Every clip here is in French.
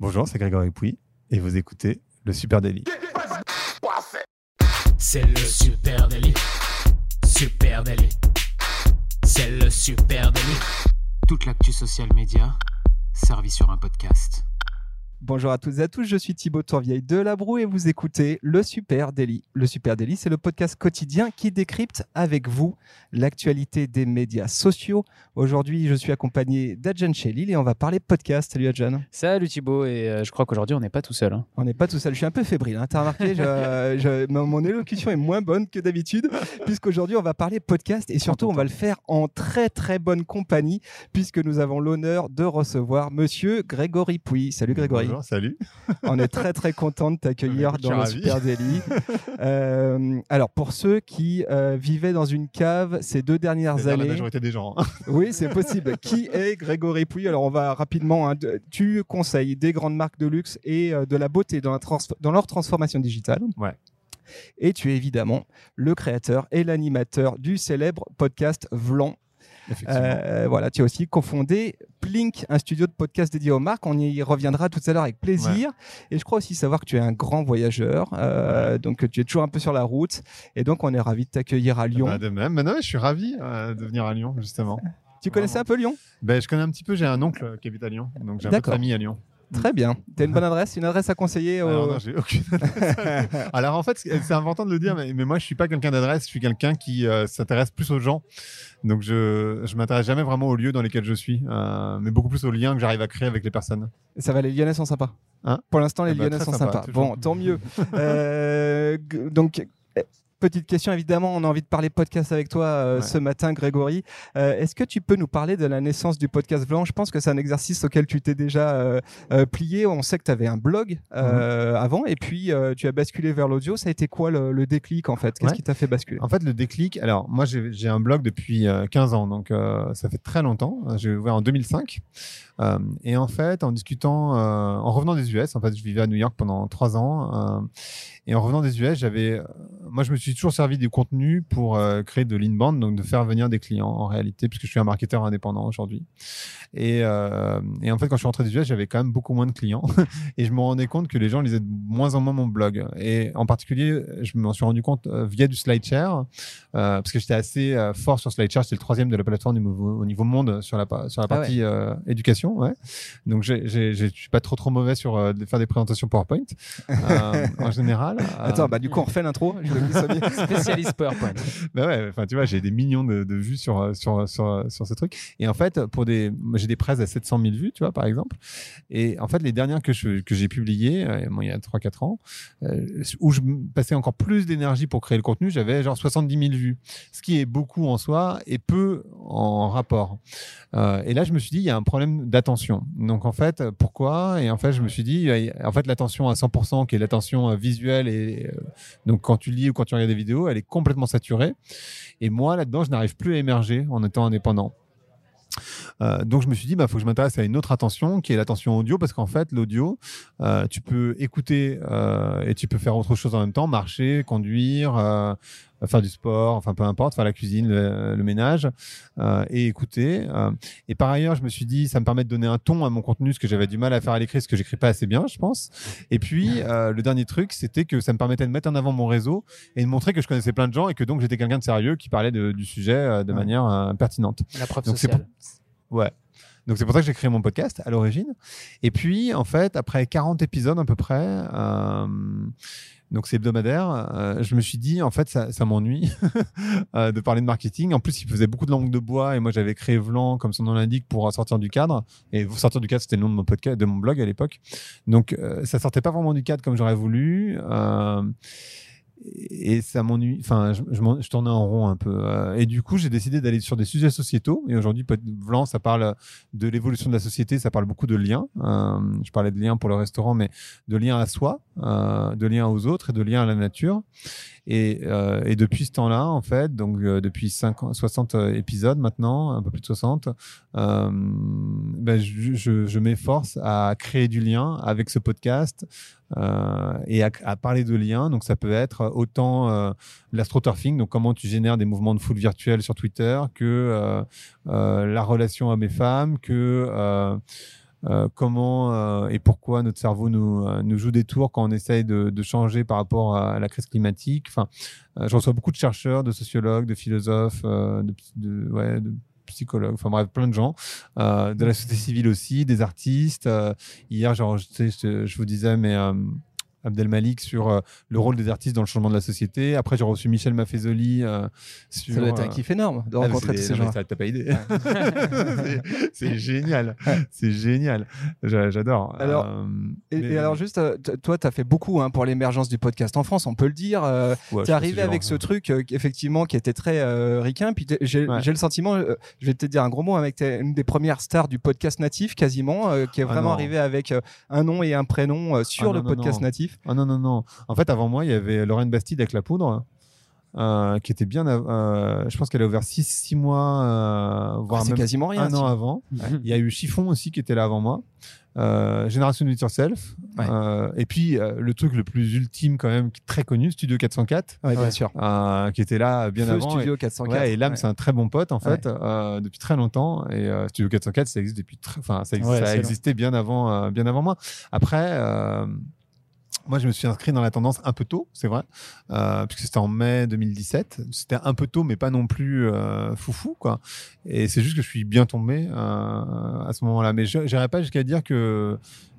Bonjour, c'est Grégory Pouy et vous écoutez le Super Daily. C'est le Super Daily. Super Daily. C'est le Super Daily. Toute l'actu social média servie sur un podcast. Bonjour à toutes et à tous, je suis Thibaut Tourvieille de La Broue et vous écoutez le Super Daily. Le Super Daily, c'est le podcast quotidien qui décrypte avec vous l'actualité des médias sociaux. Aujourd'hui, je suis accompagné d'Adjan Chelil et on va parler podcast. Salut Adjan. Salut Thibaut, et euh, je crois qu'aujourd'hui on n'est pas tout seul. hein. On n'est pas tout seul, je suis un peu fébrile, hein. t'as remarqué, je- je- mon mon élocution est moins bonne que d'habitude, puisqu'aujourd'hui on va parler podcast et surtout on va le faire en très très bonne compagnie, puisque nous avons l'honneur de recevoir monsieur Grégory Pouy. Salut Grégory. Bonjour, salut. On est très très content de t'accueillir dans le. Super Daily. Euh, alors pour ceux qui euh, vivaient dans une cave ces deux dernières C'est-à-dire la années, majorité des gens. hein. oui c'est possible. qui est Grégory Pouy Alors on va rapidement. hein, de- tu conseilles des grandes marques de luxe et euh, de la beauté dans, la trans- dans leur transformation digitale. Ouais. Et tu es évidemment le créateur et l'animateur du célèbre podcast Vlan. Euh, voilà, tu as aussi cofondé Plink, un studio de podcast dédié aux marques. On y reviendra tout à l'heure avec plaisir. Et je crois aussi savoir que tu es un grand voyageur, euh, donc tu es toujours un peu sur la route. Et donc on est ravi de t'accueillir à Lyon. Bah, de même. Mais non, mais je suis ravi euh, de venir à Lyon, justement. tu connaissais un peu Lyon? Ben, je connais un petit peu, j'ai un oncle qui habite à Lyon, donc j'ai un peu de famille à Lyon. Très bien. Tu as une bonne adresse Une adresse à conseiller au- Alors, non, j'ai aucune adresse. Alors en fait, c'est important de le dire, mais, mais moi je suis pas quelqu'un d'adresse, je suis quelqu'un qui euh, s'intéresse plus aux gens. Donc je je m'intéresse jamais vraiment aux lieux dans lesquels je suis, euh, mais beaucoup plus aux liens que j'arrive à créer avec les personnes. Ça va, les Lyonnais sont sympas. Hein? Pour l'instant, les Eh ben, Lyonnais sont sympa, sympas. Bon, tant mieux. Euh, donc, petite question, évidemment, on a envie de parler podcast avec toi euh, Ouais. ce matin, Grégory. Euh, Est-ce que tu peux nous parler de la naissance du podcast Blanc Je pense que c'est un exercice auquel tu t'es déjà euh, euh, plié. On sait que tu avais un blog euh, avant et puis euh, tu as basculé vers l'audio. Ça a été quoi le, le déclic en fait? Qu'est-ce Ouais. qui t'a fait basculer? En fait, le déclic, alors moi j'ai un blog depuis euh, 15 ans, donc euh, ça fait très longtemps. J'ai ouvert en 2005. Euh, et en fait, en discutant, euh, en revenant des US, en fait, je vivais à New York pendant trois ans. euh, et en revenant des US, j'avais, euh, moi, je me suis toujours servi du contenu pour euh, créer de l'inbound, donc de faire venir des clients en réalité, puisque je suis un marketeur indépendant aujourd'hui. Et, euh, et en fait, quand je suis rentré des US, j'avais quand même beaucoup moins de clients. et je me rendais compte que les gens lisaient de moins en moins mon blog. Et en particulier, je m'en suis rendu compte via du SlideShare, euh, parce que j'étais assez fort sur SlideShare. J'étais le troisième de la plateforme du niveau- au niveau monde sur la, sur la Ah partie euh, éducation. Ouais. Donc, je suis pas trop trop mauvais sur euh, de faire des présentations PowerPoint euh, en général. Euh, Attends, bah, du coup, on refait l'intro. Soyez- Spécialiste PowerPoint. bah ouais, enfin tu vois, j'ai des millions de, de vues sur sur sur sur ce truc. Et en fait, pour des, j'ai des presses à 700 000 vues, tu vois, par exemple. Et en fait, les dernières que je que j'ai publiées, euh, bon, il y a 3-4 ans, euh, où je passais encore plus d'énergie pour créer le contenu, j'avais genre 70 000 vues, ce qui est beaucoup en soi et peu en rapport. Euh, et là, je me suis dit, il y a un problème Donc en fait, pourquoi? Et en fait, je me suis dit, il a- en fait, l'attention à 100%, qui est l'attention euh, visuelle et euh, donc quand tu lis ou quand tu regardes des vidéos, elle est complètement saturée. Et moi, là-dedans, je n'arrive plus à émerger en étant indépendant. Euh, donc je me suis dit, bah, faut que je m'intéresse à une autre attention, qui est l'attention audio, parce qu'en fait, l'audio, euh, tu peux écouter euh, et tu peux faire autre chose en même temps, marcher, conduire, euh, faire du sport, enfin peu importe, faire la cuisine, le, le ménage euh, et écouter. Euh, et par ailleurs, je me suis dit, ça me permet de donner un ton à mon contenu, ce que j'avais du mal à faire à l'écrit, ce que j'écris pas assez bien, je pense. Et puis euh, le dernier truc, c'était que ça me permettait de mettre en avant mon réseau et de montrer que je connaissais plein de gens et que donc j'étais quelqu'un de sérieux qui parlait de- du sujet euh, de Ouais. manière euh, pertinente. La preuve Donc, sociale. Ouais. Donc c'est pour ça que j'ai créé mon podcast à l'origine. Et puis en fait, après 40 épisodes à peu près, euh, donc c'est hebdomadaire, euh, je me suis dit en fait ça, m'ennuie euh, de parler de marketing. En plus, il faisait beaucoup de langue de bois et moi j'avais créé Vlan comme son nom l'indique pour sortir du cadre. Et sortir du cadre, c'était le nom de mon podcast, de mon blog à l'époque. Donc ça sortait pas vraiment du cadre comme j'aurais voulu. Et ça m'ennuie. Enfin, je, je, je tournais en rond un peu. Euh, et du coup, j'ai décidé d'aller sur des sujets sociétaux. Et aujourd'hui, Vlan, ça parle de l'évolution de la société. Ça parle beaucoup de liens. Euh, je parlais de liens pour le restaurant, mais de liens à soi, euh, de liens aux autres et de liens à la nature. Et, euh, et depuis ce temps-là, en fait, donc euh, depuis 50, 60 épisodes maintenant, un peu plus de 60, euh, ben, je, je, je m'efforce à créer du lien avec ce podcast euh, et à, à parler de liens. Donc ça peut être autant euh, l'astroturfing, donc comment tu génères des mouvements de foot virtuels sur Twitter, que euh, euh, la relation homme et femme, que euh, comment euh, et pourquoi notre cerveau nous, euh, nous joue des tours quand on essaye de, de changer par rapport à la crise climatique? Enfin, euh, je reçois beaucoup de chercheurs, de sociologues, de philosophes, euh, de, de, ouais, de psychologues, enfin bref, plein de gens, euh, de la société civile aussi, des artistes. Hier, enregistré, je, je vous disais, mais Abdelmalik sur euh, le rôle des artistes dans le changement de la société. Après, j'ai reçu Michel Maffezoli euh, sur. Ça doit être un euh, kiff énorme de ah, rencontrer tous ces gens. T'as pas idée. C'est- c'est génial. C'est génial. J'a- J'adore. Alors, Euh, Et, mais- et alors juste, toi, tu as fait beaucoup hein, pour l'émergence du podcast en France, on peut le dire. Euh, Ouais, pense que arrivé avec ce truc euh, effectivement qui était très ricain. Puis j'ai Ouais. le sentiment, je vais te dire un gros mot, avec t'es une des premières stars du podcast natif quasiment, qui est Ah vraiment non. arrivé avec un nom et un prénom sur Ah le non, non, podcast non. natif. Ah non, non, non. En fait, avant moi, il y avait Lorraine Bastide avec La Poudre. euh, qui était bien, euh, je pense qu'elle a ouvert 6 six mois, euh, voire Ah, c'est même quasiment rien. un an avant. Il y a eu Chiffon aussi qui était là avant moi. Euh, Génération Do It Yourself. Ouais. Euh, et puis, euh, le truc le plus ultime, quand même, très connu, Studio 404, Ouais, bien sûr. euh, qui était là bien Feu avant. Studio et, 404. ouais, et Lame, Ouais. c'est un très bon pote, en fait, euh, depuis très longtemps. Et euh, Studio 404, ça existe depuis très, enfin, ça, existe- Ouais, ça a excellent. existé bien avant, euh, bien avant moi. Après, euh, moi, je me suis inscrit dans la tendance un peu tôt, c'est vrai, euh, puisque c'était en mai 2017. C'était un peu tôt, mais pas non plus euh, foufou, quoi. Et c'est juste que je suis bien tombé euh, à ce moment-là. Mais je n'irai pas jusqu'à dire que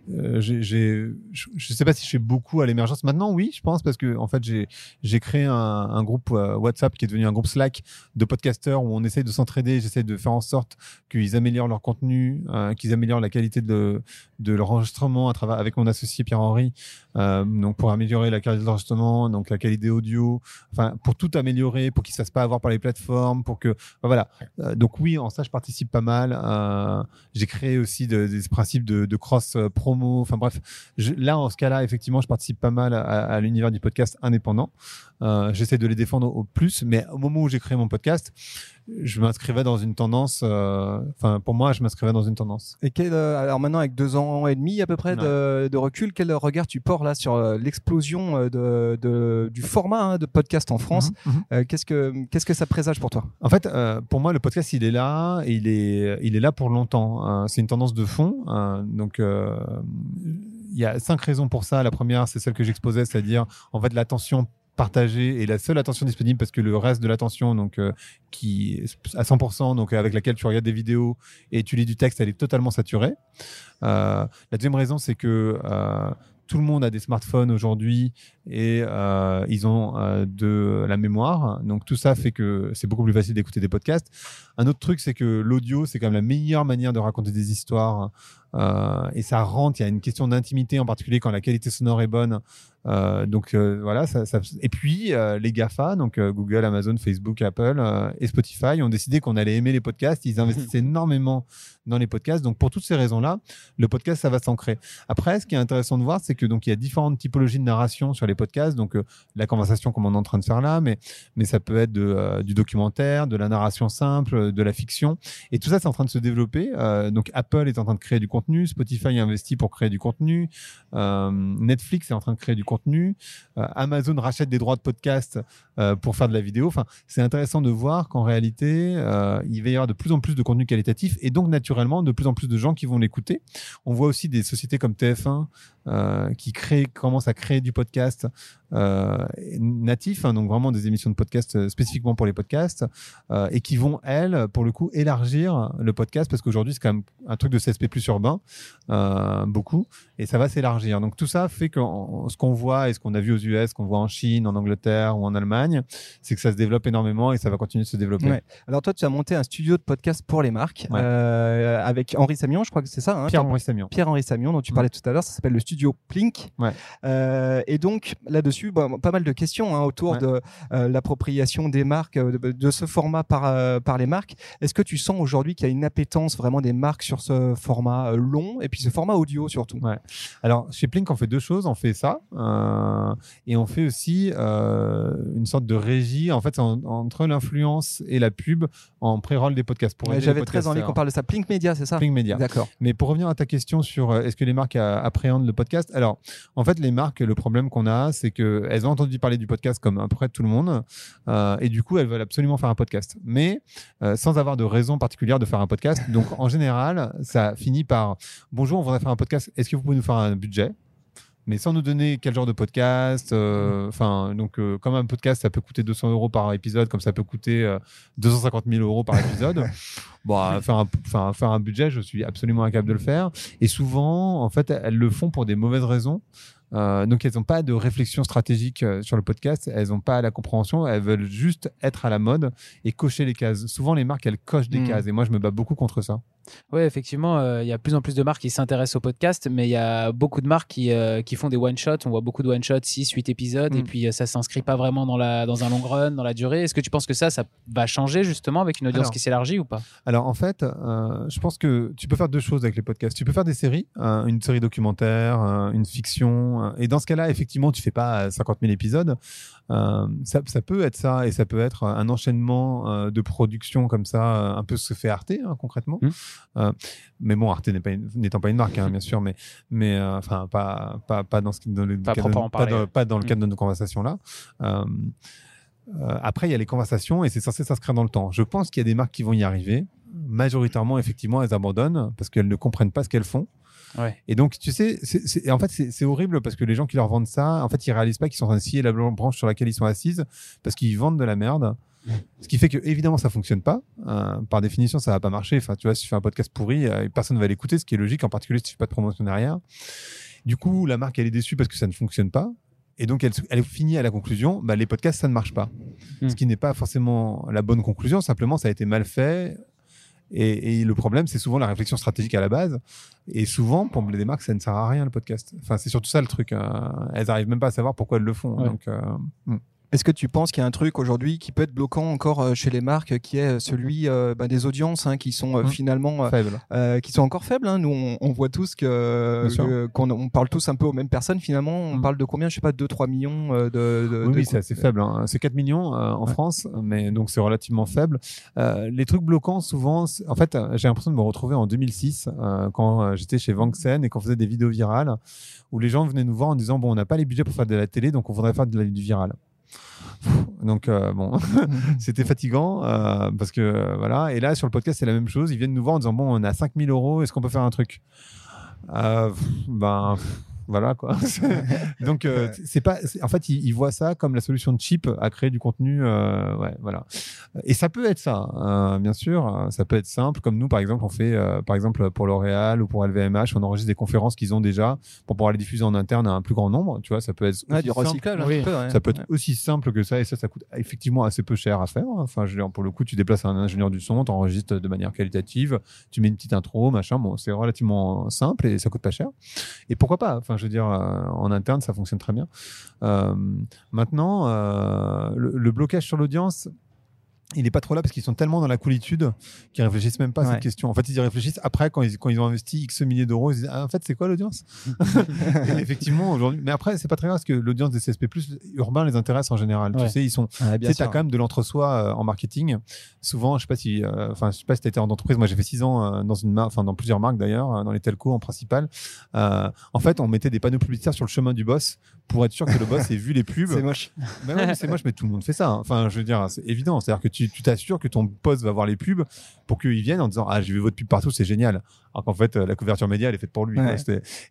euh, j'ai- je, je sais pas si je fais beaucoup à l'émergence. Maintenant, oui, je pense, parce que en fait, j'ai, créé un, un groupe euh, WhatsApp qui est devenu un groupe Slack de podcasteurs où on essaye de s'entraider. J'essaie de faire en sorte qu'ils améliorent leur contenu, euh, qu'ils améliorent la qualité de, de leur enregistrement à travers avec mon associé Pierre-Henri. Euh, donc pour améliorer la qualité d'enregistrement, donc la qualité audio, enfin pour tout améliorer, pour qu'ils se fassent pas avoir par les plateformes, pour que voilà. Euh, donc oui, en ça je participe pas mal. Euh, j'ai créé aussi de- des principes de, de cross promo. Enfin bref, je- là en ce cas-là effectivement je participe pas mal à, à l'univers du podcast indépendant. Euh, J'essaie de les défendre au plus, mais au moment où j'ai créé mon podcast, je m'inscrivais dans une tendance. euh, Enfin pour moi je m'inscrivais dans une tendance. Et quel, euh, alors maintenant, avec deux ans et demi à peu près de, de recul, quel regard tu portes là sur euh, l'explosion de, de- du format hein, de podcast en France? Mhm, mhm. Euh, Qu'est-ce que qu'est-ce que ça présage pour toi? En fait, pour moi, le podcast, il est là et il est, il est là pour longtemps. Euh, c'est une tendance de fond. euh, donc, il y a cinq raisons pour ça. La première, c'est celle que j'exposais, c'est-à-dire en fait l'attention partagée et la seule attention disponible parce que le reste de l'attention donc euh, qui est à 100% donc avec laquelle tu regardes des vidéos et tu lis du texte elle est totalement saturée Euh, la deuxième raison c'est que euh, tout le monde a des smartphones aujourd'hui et ils ont de la mémoire. Donc tout ça fait que c'est beaucoup plus facile d'écouter des podcasts. Un autre truc, c'est que l'audio, c'est quand même la meilleure manière de raconter des histoires. Euh, et ça rentre, il y a une question d'intimité, en particulier quand la qualité sonore est bonne. Euh, donc euh, voilà, ça, ça- et puis les GAFA, donc Google, Amazon, Facebook, Apple et Spotify ont décidé qu'on allait aimer les podcasts. Ils investissent énormément dans les podcasts. Donc pour toutes ces raisons-là, le podcast, ça va s'ancrer. Après, ce qui est intéressant de voir, c'est que donc il y a différentes typologies de narration sur les podcasts. Donc euh, la conversation comme on est en train de faire là, mais mais ça peut être de, euh, du documentaire, de la narration simple, de la fiction. Et tout ça, c'est en train de se développer. Euh, donc Apple est en train de créer du contenu, Spotify investit pour créer du contenu, euh, Netflix est en train de créer du contenu, euh, Amazon rachète des droits de podcast euh, pour faire de la vidéo. Enfin, c'est intéressant de voir qu'en réalité, il va y avoir de plus en plus de contenu qualitatif et donc naturellement de plus en plus de gens qui vont l'écouter. On voit aussi des sociétés comme TF1 euh, qui commencent à créer du podcast euh, natif, hein, donc vraiment des émissions de podcast euh, spécifiquement pour les podcasts, euh, et qui vont, elles, pour le coup, élargir le podcast, parce qu'aujourd'hui, c'est quand même un truc de CSP plus urbain, beaucoup, et ça va s'élargir. Donc tout ça fait que ce qu'on voit et ce qu'on a vu aux US, ce qu'on voit en Chine, en Angleterre ou en Allemagne, c'est que ça se développe énormément et ça va continuer de se développer. Ouais. Alors toi, tu as monté un studio de podcast pour les marques Ouais. euh, avec Henri Samion, je crois que c'est ça. hein, Pierre-Henri Samion. Pierre-Henri Samion, dont tu Mm. parlais tout à l'heure, ça s'appelle le studio Plink. Ouais. Euh, et donc là-dessus, bon, pas mal de questions hein, autour Ouais. de euh, l'appropriation des marques, euh, de, de ce format par, euh, par les marques. Est-ce que tu sens aujourd'hui qu'il y a une appétence vraiment des marques sur ce format long et puis ce format audio surtout? Ouais. Alors, chez Plink, on fait deux choses. On fait ça euh, et on fait aussi une sorte de régie. En fait, en- entre l'influence et la pub en pré-roll des podcasts. Pour Ouais, J'avais très envie qu'on parle de ça. Plink Media, c'est ça? Plink Media. D'accord. Mais pour revenir à ta question sur est-ce que les marques appréhendent le podcast? Alors, en fait, les marques, le problème qu'on a, c'est que elles ont entendu parler du podcast comme à peu près tout le monde, euh, et du coup, elles veulent absolument faire un podcast, mais euh, sans avoir de raison particulière de faire un podcast. Donc, en général, ça finit par bonjour, on voudrait faire un podcast. Est-ce que vous pouvez nous faire un budget? Mais sans nous donner quel genre de podcast. euh, Enfin, donc, euh, comme un podcast, ça peut coûter 200 euros par épisode, comme ça peut coûter euh, 250 000 euros par épisode. bon, à faire un, enfin, faire un budget, je suis absolument incapable de le faire. Et souvent, en fait, elles le font pour des mauvaises raisons. Euh, donc, elles n'ont pas de réflexion stratégique euh, sur le podcast. Elles n'ont pas la compréhension. Elles veulent juste être à la mode et cocher les cases. Souvent, les marques, elles cochent des Mm. cases. Et moi, je me bats beaucoup contre ça. Ouais, effectivement, euh, il y a de plus en plus de marques qui s'intéressent au podcast, mais il y a beaucoup de marques qui, euh, qui font des one-shots. On voit beaucoup de one-shots, 6, 8 épisodes, et Mm. puis euh, ça s'inscrit pas vraiment dans, la, dans un long run, dans la durée. Est-ce que tu penses que ça, ça va changer justement avec une audience Alors, qui s'élargit ou pas? Alors en fait, euh, je pense que tu peux faire deux choses avec les podcasts. Tu peux faire des séries, une série documentaire, une fiction. et dans ce cas-là, effectivement, tu fais pas euh, 50 000 épisodes. Euh, ça, ça peut être ça, et ça peut être un enchaînement euh, de production comme ça, euh, un peu ce que fait Arte hein, concrètement. Euh, mais bon, Arte pas n'étant pas une marque, hein, bien sûr, mais mais enfin pas pas pas dans ce qui dans le Pas cadre de- pas dans le cadre de nos conversations là. Après, il y a les conversations et c'est censé s'inscrire dans le temps. Je pense qu'il y a des marques qui vont y arriver. Majoritairement, effectivement, elles abandonnent parce qu'elles ne comprennent pas ce qu'elles font. Ouais. Et donc, tu sais, c'est- c'est- en fait, c'est c'est horrible parce que les gens qui leur vendent ça, en fait, ils réalisent pas qu'ils sont en train de scier la branche sur laquelle ils sont assises parce qu'ils vendent de la merde. Ce qui fait que, évidemment, ça fonctionne pas. Euh, par définition, ça va pas marcher. Enfin, tu vois, si tu fais un podcast pourri, euh, personne va l'écouter, ce qui est logique, en particulier si tu fais pas de promotion derrière. Du coup, la marque, elle est déçue parce que ça ne fonctionne pas. Et donc, elle, elle finit à la conclusion, bah, les podcasts, ça ne marche pas. Hmm. Ce qui n'est pas forcément la bonne conclusion, simplement, ça a été mal fait. Et, et le problème, c'est souvent la réflexion stratégique à la base. Et souvent, pour les marques, ça ne sert à rien, le podcast. Enfin, c'est surtout ça le truc. hein. Elles arrivent même pas à savoir pourquoi elles le font. Ouais. Donc, euh, hmm. Est-ce que tu penses qu'il y a un truc aujourd'hui qui peut être bloquant encore euh, chez les marques, qui est celui euh, bah, des audiences hein, qui sont euh, Mmh. finalement euh, euh, qui sont encore faibles. hein. Nous, on, on voit tous que qu'on on parle tous un peu aux mêmes personnes. Finalement, on Mm. parle de combien? Je sais pas, 2-3 millions euh, de. de- Oui, de- oui, c'est assez faible. hein. C'est 4 millions euh, en France, mais donc c'est relativement faible. Euh, les trucs bloquants, souvent, en fait, euh, j'ai l'impression de me retrouver en 2006 euh, quand euh, j'étais chez Vanksen et qu'on faisait des vidéos virales où les gens venaient nous voir en disant bon, on n'a pas les budgets pour faire de la télé, donc on voudrait faire de la, du viral. Donc euh, bon, c'était fatigant euh, parce que euh, voilà. Et là sur le podcast c'est la même chose. Ils viennent nous voir en disant bon on a 5000 euros, est-ce qu'on peut faire un truc? Ben voilà quoi. Donc euh, c'est pas. En fait ils, ils voient ça comme la solution de cheap à créer du contenu. euh, ouais voilà. Et ça peut être ça, euh, bien sûr. Ça peut être simple comme nous par exemple on fait euh, par exemple pour L'Oréal ou pour LVMH on enregistre des conférences qu'ils ont déjà pour pouvoir les diffuser en interne à un plus grand nombre. Tu vois ça peut être Ouais, aussi du simple. recyclage, un Oui. petit peu. ouais. Ça peut être aussi simple que ça, et ça, ça coûte effectivement assez peu cher à faire. Enfin, je veux dire, pour le coup, tu déplaces un ingénieur du son, tu enregistres de manière qualitative, tu mets une petite intro, machin. Bon, c'est relativement simple et ça coûte pas cher. Et pourquoi pas Enfin, je veux dire, euh, en interne, ça fonctionne très bien. Euh, maintenant, euh, le, le blocage sur l'audience. Il n'est pas trop là parce qu'ils sont tellement dans la coolitude qu'ils réfléchissent même pas à Ouais. cette question. En fait, ils y réfléchissent après quand ils, quand ils ont investi X milliers d'euros. Ils se disent ah, en fait, c'est quoi l'audience Effectivement, aujourd'hui. Mais après, c'est pas très grave parce que l'audience des CSP urbain les intéresse en général. Ouais. Tu sais, ils sont bien tu sais, sûr. quand même de l'entre-soi euh, en marketing. Souvent, je sais pas si, euh, enfin, je sais pas si t'étais en entreprise. Moi, j'ai fait six ans euh, dans une marque, enfin, dans plusieurs marques d'ailleurs, euh, dans les telcos en principal. Euh, en fait, on mettait des panneaux publicitaires sur le chemin du boss pour être sûr que le boss ait vu les pubs. C'est moche. Ouais, c'est moche, mais tout le monde fait ça. hein. Enfin, je veux dire, c'est évident. C'est-à-dire que tu tu t'assures que ton poste va voir les pubs pour qu'ils viennent en disant Ah, j'ai vu votre pub partout, c'est génial. Alors qu'en fait, euh, la couverture média, elle est faite pour lui. Ouais.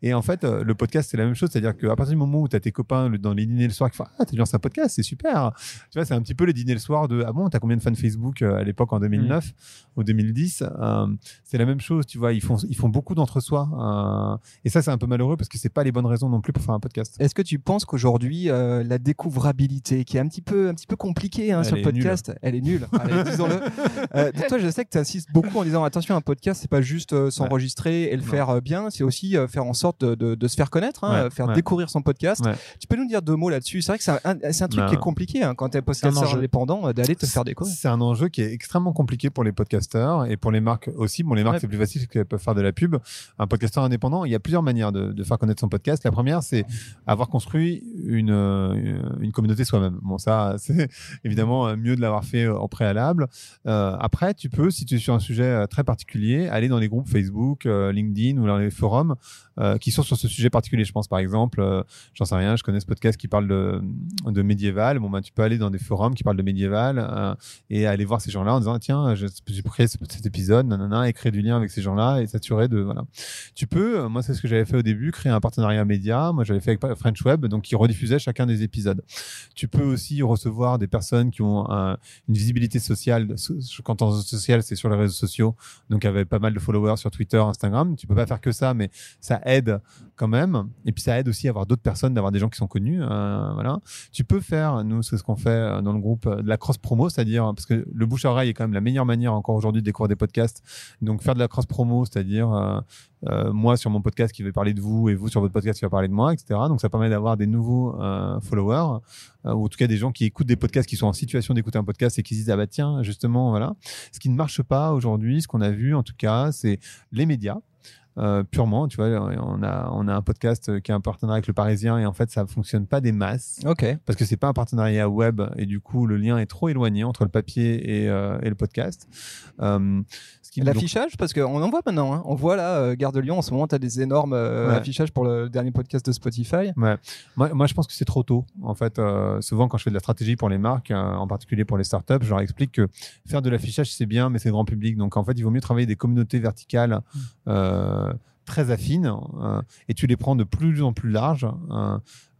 Et en fait, euh, le podcast, c'est la même chose. C'est-à-dire qu'à partir du moment où tu as tes copains dans les dîners le soir qui font Ah, t'as lancé un podcast, c'est super. Tu vois, c'est un petit peu les dîners le soir de Ah bon, t'as combien de fans Facebook euh, à l'époque en 2009 ou 2010 Euh, C'est la même chose, tu vois. Ils font, ils font beaucoup d'entre-soi. euh, et ça, c'est un peu malheureux parce que c'est pas les bonnes raisons non plus pour faire un podcast. Est-ce que tu penses qu'aujourd'hui euh, la découvrabilité, qui est un petit peu, un petit peu compliquée hein, sur le podcast, elle est nulle. Disons-le. Toi, je sais que tu insistes beaucoup en disant attention, un podcast, c'est pas juste euh, s'enregistrer et le Non. faire euh, bien, c'est aussi euh, faire en sorte de, de- de se faire connaître, hein, Ouais, faire découvrir son podcast. Tu peux nous dire deux mots là-dessus? C'est vrai que c'est un, un- truc Bah, qui est compliqué hein, quand t'es un podcasteur indépendant d'aller te faire découvrir. C'est un enjeu qui est extrêmement compliqué pour les podcasteurs et pour les marques aussi. Bon, les marques, c'est plus facile parce qu'elles peuvent faire de la pub. Un podcasteur indépendant, il y a plusieurs manières de, de faire connaître son podcast. La première, c'est avoir construit une, une communauté soi-même. Bon, ça, c'est évidemment mieux de l'avoir fait en, préalable. Euh, après, tu peux, si tu es sur un sujet euh, très particulier, aller dans les groupes Facebook, euh, LinkedIn ou dans les forums euh, qui sont sur ce sujet particulier. Je pense par exemple, j'en sais rien, je connais ce podcast qui parle de, médiéval. Bon, ben, tu peux aller dans des forums qui parlent de médiéval et aller voir ces gens-là en disant tiens, je- j'ai créé ce- cet épisode, nanana, et créer du lien avec ces gens-là et s'assurer de voilà. Tu peux, moi c'est ce que j'avais fait au début, créer un partenariat média. Moi j'avais fait avec French Web, donc qui rediffusait chacun des épisodes. Tu peux aussi recevoir des personnes qui ont un- une visibilité sociale. So- Quand on social, c'est sur les réseaux sociaux, donc avec pas mal de followers sur Twitter, Instagram. Tu peux pas faire que ça, mais ça aide quand même. Et puis ça aide aussi à avoir d'autres personnes, d'avoir des gens qui sont connus. euh, voilà. Tu peux faire, nous c'est ce qu'on fait euh, dans le groupe, euh, de la cross promo, c'est-à-dire parce que le bouche à oreille est quand même la meilleure manière encore aujourd'hui de découvrir des podcasts. Donc faire de la cross promo, c'est-à-dire moi sur mon podcast qui va parler de vous et vous sur votre podcast qui va parler de moi, etc. Donc ça permet d'avoir des nouveaux followers ou en tout cas des gens qui écoutent des podcasts, qui sont en situation d'écouter un podcast et qui se disent ah bah tiens justement voilà. Ce qui ne marche pas aujourd'hui, ce qu'on a vu en tout cas, c'est les médias. Euh, purement, tu vois, on a on a un podcast qui a un partenariat avec le Parisien et en fait ça fonctionne pas des masses Ok. parce que c'est pas un partenariat web et du coup le lien est trop éloigné entre le papier et, euh, et le podcast. Euh, L'affichage, parce qu'on en voit maintenant. hein. On voit là, euh, Gare de Lyon, en ce moment, tu as des énormes euh, Ouais. affichages pour le dernier podcast de Spotify. Ouais. Moi, moi, je pense que c'est trop tôt. En fait, euh, souvent quand je fais de la stratégie pour les marques, euh, en particulier pour les startups, je leur explique que faire de l'affichage c'est bien, mais c'est grand public. Donc en fait, il vaut mieux travailler des communautés verticales euh, très affines et tu les prends de plus en plus larges.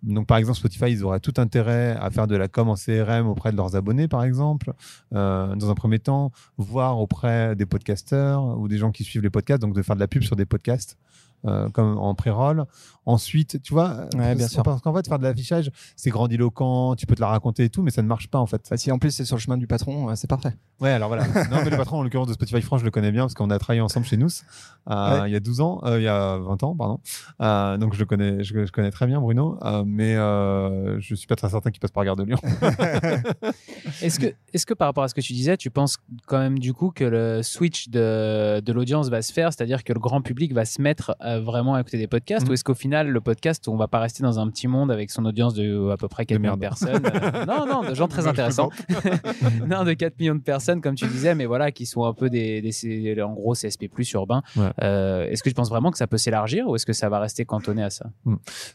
Donc, par exemple, Spotify, ils auraient tout intérêt à faire de la com en CRM auprès de leurs abonnés, par exemple, euh, dans un premier temps, voire auprès des podcasteurs ou des gens qui suivent les podcasts, donc de faire de la pub sur des podcasts. Euh, comme en pré-roll. Ensuite, tu vois, Ouais, bien parce- sûr. parce qu'en fait, faire de l'affichage, c'est grandiloquent, tu peux te la raconter et tout, mais ça ne marche pas en fait. Bah, si en plus c'est sur le chemin du patron, euh, c'est parfait. Ouais, alors voilà. non, mais le patron, en l'occurrence de Spotify France, je le connais bien parce qu'on a travaillé ensemble chez nous euh, il y a 12 ans, euh, il y a 20 ans, pardon. Euh, donc je le connais, je, je connais très bien Bruno, euh, mais euh, je suis pas très certain qu'il passe par Gare de Lyon. Est-ce que, est que par rapport à ce que tu disais, tu penses quand même du coup que le switch de, de l'audience va se faire, c'est-à-dire que le grand public va se mettre euh, vraiment à écouter des podcasts, Mhm. ou est-ce qu'au final, le podcast, on va pas rester dans un petit monde avec son audience de euh, à peu près 4 De millions de personnes euh, Non, non, de gens très intéressants. non, de 4 millions de personnes, comme tu disais, mais voilà, qui sont un peu des, des en gros, CSP plus. Ouais. Euh, est-ce que tu penses vraiment que ça peut s'élargir, ou est-ce que ça va rester cantonné à ça?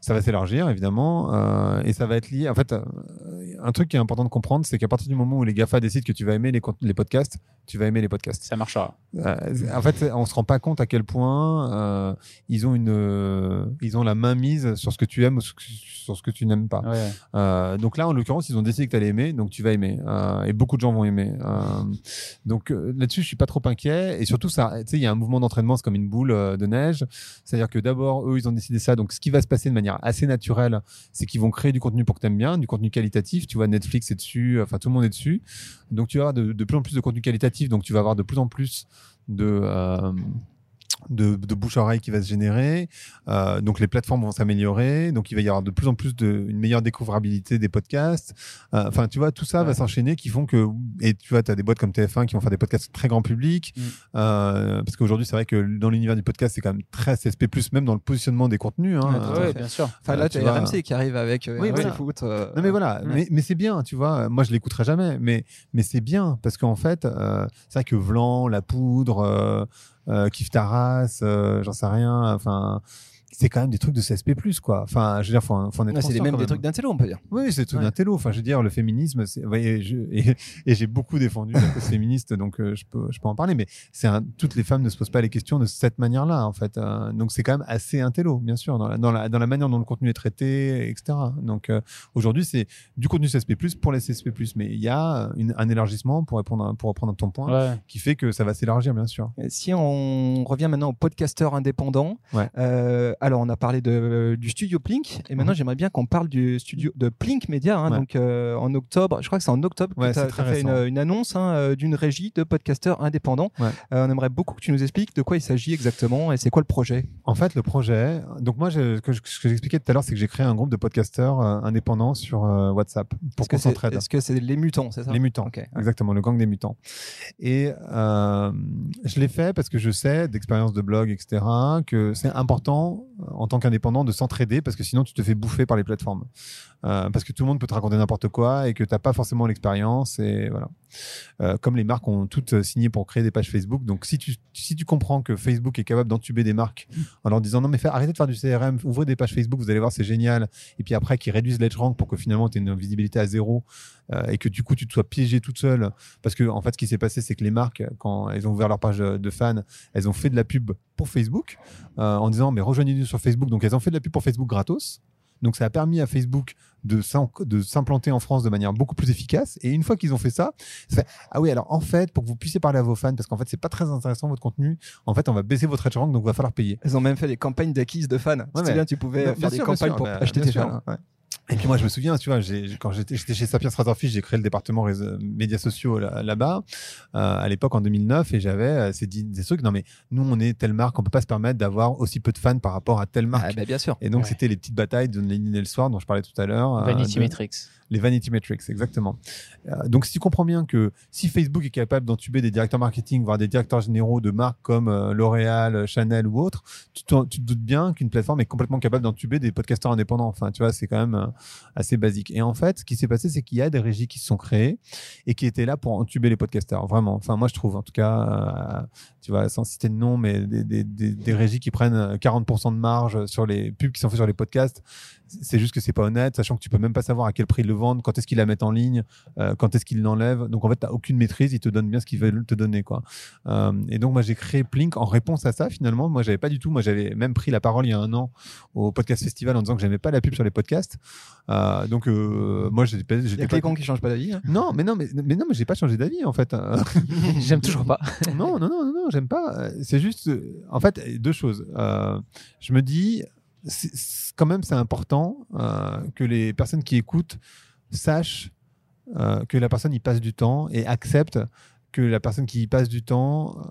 Ça va s'élargir évidemment euh, et ça va être lié en fait un truc qui est important de comprendre c'est qu'à partir du moment où les GAFA décident que tu vas aimer les, les podcasts tu vas aimer les podcasts Ça marchera. En fait on se rend pas compte à quel point ils ont une euh, ils ont la main mise sur ce que tu aimes ou sur ce que tu n'aimes pas Ouais. euh, donc là, en l'occurrence, ils ont décidé que tu allais aimer, donc tu vas aimer. Euh, et beaucoup de gens vont aimer. Donc là-dessus, je suis pas trop inquiet. Et surtout, ça, tu sais, il y a un mouvement d'entraînement, c'est comme une boule de neige. C'est-à-dire que d'abord, eux, ils ont décidé ça. Donc, ce qui va se passer de manière assez naturelle, c'est qu'ils vont créer du contenu pour que tu aimes bien, du contenu qualitatif. Tu vois, Netflix est dessus, enfin, tout le monde est dessus. Donc, tu vas avoir de, de plus en plus de contenu qualitatif. Donc, tu vas avoir de plus en plus de... de, de bouche à oreille qui va se générer. Euh, donc les plateformes vont s'améliorer. Donc il va y avoir de plus en plus de une meilleure découvrabilité des podcasts. Euh, Enfin, tu vois, tout ça va s'enchaîner qui font que et tu vois, tu as des boîtes comme TF1 qui vont faire des podcasts très grand public. Mm. Euh, parce qu'aujourd'hui, c'est vrai que dans l'univers du podcast, c'est quand même très CSP+, même dans le positionnement des contenus. Hein. Ouais, Euh, bien sûr. Enfin Euh, là, tu as. RMC qui arrive avec euh, Oui, voilà. Foot. euh, non mais voilà, Ouais. mais, mais c'est bien, tu vois. Moi, je l'écouterai jamais, mais mais c'est bien parce qu'en fait, euh, c'est vrai que Vlan, la poudre, Kif Taras, euh, j'en sais rien. Enfin, c'est quand même des trucs de CSP+, quoi. Enfin, je veux dire, faut, en- faut en être ouais, c'est conscient même quand des même. trucs d'intello, on peut dire. Oui, c'est tout Ouais. d'un télo. Enfin, je veux dire, le féminisme, c'est, ouais, et, et, et j'ai beaucoup défendu la cause féministe, donc euh, je peux, je peux en parler. Mais c'est toutes les femmes ne se posent pas les questions de cette manière-là, en fait. Euh, donc c'est quand même assez intello, bien sûr, dans la, dans la, dans la manière dont le contenu est traité, etc. Donc euh, aujourd'hui, c'est du contenu CSP+ pour les CSP+. Mais il y a une, un élargissement pour répondre, à, pour reprendre à ton point, Ouais. qui fait que ça va s'élargir, bien sûr. Et Si on revient maintenant aux podcasteurs indépendants, Ouais. euh, alors on a parlé de, du studio Plink, et maintenant Mhm. j'aimerais bien qu'on parle du studio de Plink Media. hein, Ouais. donc euh, en octobre, je crois que c'est en octobre que Ouais, tu c'est as, fait une, annonce hein, euh, d'une régie de podcasteurs indépendants. Ouais. Euh, on aimerait beaucoup que tu nous expliques de quoi il s'agit exactement et c'est quoi le projet. En fait, le projet. Donc moi, je- ce que, je- ce que j'expliquais tout à l'heure, c'est que j'ai créé un groupe de podcasteurs euh, indépendants sur euh, WhatsApp pour que qu'on s'entraide. est-ce que c'est les mutants, c'est ça? Les mutants. Ok, ouais. Exactement, le gang des mutants. Et euh, je l'ai fait parce que je sais, d'expérience de blog, etc., que c'est important euh, en tant qu'indépendant de s'entraider parce que sinon tu te fais bouffer par les plateformes. Euh, parce que tout le monde peut te raconter n'importe quoi et que t'as pas forcément l'expérience et voilà. Euh, comme les marques ont toutes euh, signé pour créer des pages Facebook. Donc, si tu, si tu comprends que Facebook est capable d'entuber des marques en leur disant non, mais arrêtez de faire du CRM, ouvrez des pages Facebook, vous allez voir, c'est génial. Et puis après, qu'ils réduisent l'EdgeRank pour que finalement, tu aies une visibilité à zéro euh, et que du coup, tu te sois piégé toute seule. Parce que, en fait, ce qui s'est passé, c'est que les marques, quand elles ont ouvert leur page de fans, elles ont fait de la pub pour Facebook en disant mais rejoignez-nous sur Facebook. Donc, elles ont fait de la pub pour Facebook gratos. Donc, ça a permis à Facebook de s'im- de s'implanter en France de manière beaucoup plus efficace. Et une fois qu'ils ont fait ça, ça fait, ah oui, alors en fait, pour que vous puissiez parler à vos fans, parce qu'en fait, c'est pas très intéressant votre contenu, en fait, on va baisser votre rank, donc il va falloir payer. Ils ont même fait des campagnes d'acquise de fans. te mais- souviens, tu pouvais Bien faire des sûr, bien campagnes sûr, pour bah, acheter bien tes fans. ouais. Et puis moi, je me souviens, tu vois, j'ai- quand j'étais j'étais chez Sapiens Razorfish, j'ai créé le département réseau- médias sociaux là- là-bas, euh, à l'époque en 2009, et j'avais euh, ces des trucs, non mais nous, on est telle marque, on peut pas se permettre d'avoir aussi peu de fans par rapport à telle marque. Ah, bah, bien sûr. Et donc, Ouais. c'était les petites batailles de Lénine et le soir dont je parlais tout à l'heure. euh, Vanity de- Metrics. Les vanity metrics, exactement. Euh, donc, si tu comprends bien que si Facebook est capable d'entuber des directeurs marketing, voire des directeurs généraux de marques comme euh, L'Oréal, Chanel ou autres, tu, te doutes bien qu'une plateforme est complètement capable d'entuber des podcasteurs indépendants. Enfin, tu vois, c'est quand même euh, assez basique. Et en fait, ce qui s'est passé, c'est qu'il y a des régies qui se sont créées et qui étaient là pour entuber les podcasteurs. Vraiment. Enfin, moi, je trouve, en tout cas, euh, tu vois, sans citer de nom, mais des, des, régies qui prennent euh, 40% de marge sur les pubs qui sont faites sur les podcasts. C'est juste que c'est pas honnête, sachant que tu peux même pas savoir à quel prix ils le vendent, quand est-ce qu'ils la mettent en ligne, euh, quand est-ce qu'ils l'enlèvent. Donc en fait, tu aucune maîtrise, ils te donnent bien ce qu'ils veulent te donner. quoi. Euh, et donc moi, j'ai créé Plink en réponse à ça finalement. Moi, j'avais pas du tout, moi j'avais même pris la parole il y a un an au podcast festival en disant que j'aimais pas la pub sur les podcasts. Euh, donc euh, moi, j'étais pas. Il y a pas- qui changent pas d'avis. hein. Non, mais non, mais, mais non, mais j'ai pas changé d'avis en fait. J'aime toujours pas. non, non, non, non, non, j'aime pas. C'est juste, en fait, deux choses. Euh, je me dis, quand même, c'est important euh, que les personnes qui écoutent sachent euh, que la personne y passe du temps et accepte que la personne qui y passe du temps euh,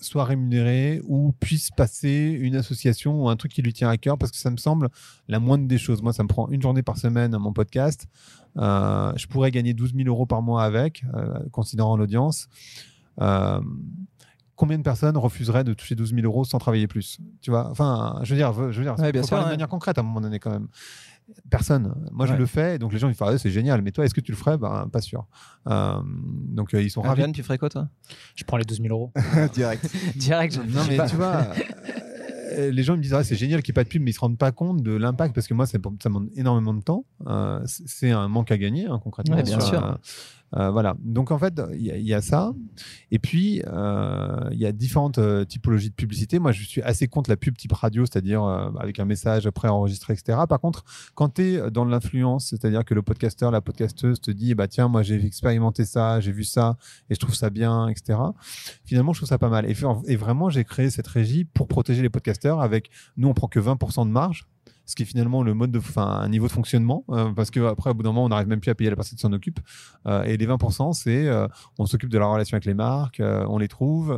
soit rémunérée ou puisse passer une association ou un truc qui lui tient à cœur parce que ça me semble la moindre des choses. Moi, ça me prend une journée par semaine à mon podcast. Je pourrais gagner 12 000 euros par mois avec, considérant l'audience. Combien de personnes refuseraient de toucher 12 000 euros sans travailler plus Tu vois, enfin, je veux dire, je veux dire, Ouais, bien faut sûr, parler ouais. de manière concrète à un moment donné quand même. Personne. Moi, je Ouais. le fais, donc les gens ils font ah, c'est génial. Mais toi, est-ce que tu le ferais? Ben, pas sûr. Euh, donc euh, ils sont ravis. Adrian, tu ferais quoi toi? Je prends les 12 000 euros. Direct. Direct. je- Non, mais pas. tu vois, euh, les gens me disent ah, c'est génial qu'il n'y ait pas de pub, mais ils se rendent pas compte de l'impact parce que moi, ça ça me demande énormément de temps. Euh, c'est- c'est un manque à gagner, hein, concrètement. Ouais, bien Sur, sûr. Euh, voilà. Donc en fait, il y, a- ça. Et puis, euh, il y a différentes euh, typologies de publicité. Moi, je suis assez contre la pub type radio, c'est-à-dire avec un message pré-enregistré, etc. Par contre, quand tu es dans l'influence, c'est-à-dire que le podcasteur, la podcasteuse te dit, bah tiens, moi j'ai expérimenté ça, j'ai vu ça, et je trouve ça bien, etc. Finalement, je trouve ça pas mal. Et, et vraiment, j'ai créé cette régie pour protéger les podcasteurs. Avec nous, on prend que 20% de marge. Ce qui est finalement le mode de, enfin, un niveau de fonctionnement, euh, parce que après, au bout d'un moment, on n'arrive même plus à payer la personne qui s'en occupe. Euh, et les 20%, c'est euh, on s'occupe de la relation avec les marques, on les trouve,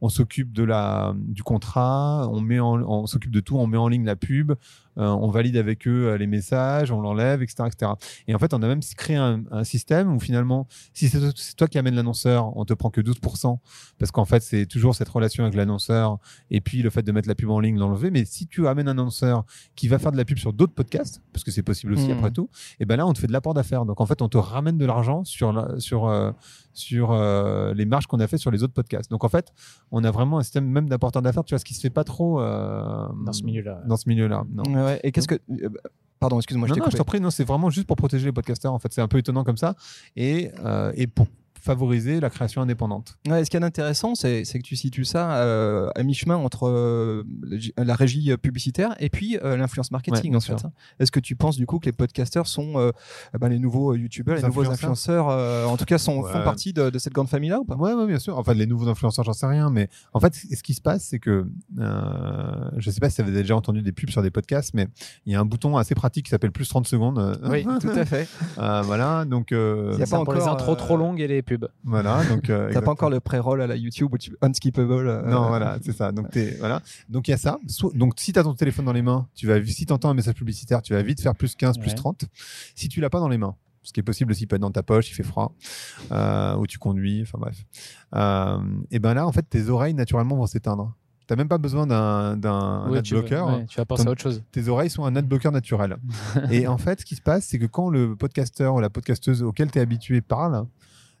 on s'occupe de la du contrat, on met on s'occupe de tout, on met en ligne la pub, on valide avec eux euh, les messages, on l'enlève, etc., etc. Et en fait, on a même créé un, un système où finalement, si c'est toi qui amènes l'annonceur, on te prend que 12%, parce qu'en fait, c'est toujours cette relation avec l'annonceur et puis le fait de mettre la pub en ligne, l'enlever. Mais si tu amènes un annonceur qui va faire de la pub sur d'autres podcasts, parce que c'est possible aussi Mhm. après tout, et ben là, on te fait de l'apport d'affaires. Donc en fait, on te ramène de l'argent sur la- sur euh, sur euh, les marges qu'on a fait sur les autres podcasts. Donc en fait, on a vraiment un système même d'apporteur d'affaires, tu vois, ce qui se fait pas trop euh, Dans ce milieu-là. Dans ce milieu-là. Non. Ouais. Et qu'est-ce que. euh, Pardon, excuse-moi, je non, t'ai non, je t'en prie, non, c'est vraiment juste pour protéger les podcasteurs. En fait, c'est un peu étonnant comme ça, et euh, et pour favoriser la création indépendante. Ouais, ce qui est intéressant, c'est c'est que tu situes ça euh, à mi-chemin entre euh, la- régie publicitaire et puis euh, l'influence marketing. en fait, sûr. hein. Est-ce que tu penses du coup que les podcasteurs sont euh, eh ben, les nouveaux youtubeurs, les Les nouveaux influenceurs euh, en tout cas, sont, Ouais. font partie de, de cette grande famille-là ou pas? Ouais, ouais, bien sûr. Enfin, les nouveaux influenceurs, j'en sais rien, mais en fait, ce qui se passe, c'est que euh, je sais pas si vous avez déjà entendu des pubs sur des podcasts, mais il y a un bouton assez pratique qui s'appelle plus 30 secondes. Oui, tout à fait. euh, voilà, donc euh, Il y a pas pour les encore, intros euh, trop longues et les pubs. Voilà, donc euh, T'as pas encore le pré-roll à la YouTube où tu unskippable. euh, Non, voilà, c'est ça. Donc, t'es- voilà. Donc, il y a ça. Donc, si tu as ton téléphone dans les mains, tu vas, si tu entends un message publicitaire, tu vas vite faire plus 15, plus Ouais. 30. Si tu l'as pas dans les mains, ce qui est possible aussi, peut être dans ta poche, il fait froid, euh, ou tu conduis, enfin bref. Euh, et ben là, en fait, tes oreilles, naturellement, vont s'éteindre. T'as même pas besoin d'un, d'un Ouais, tu, veux- adblocker. ouais, tu vas penser Ton- à autre chose. Tes oreilles sont un adblocker naturel. et en fait, ce qui se passe, c'est que quand le podcasteur ou la podcasteuse auquel tu es habitué parle,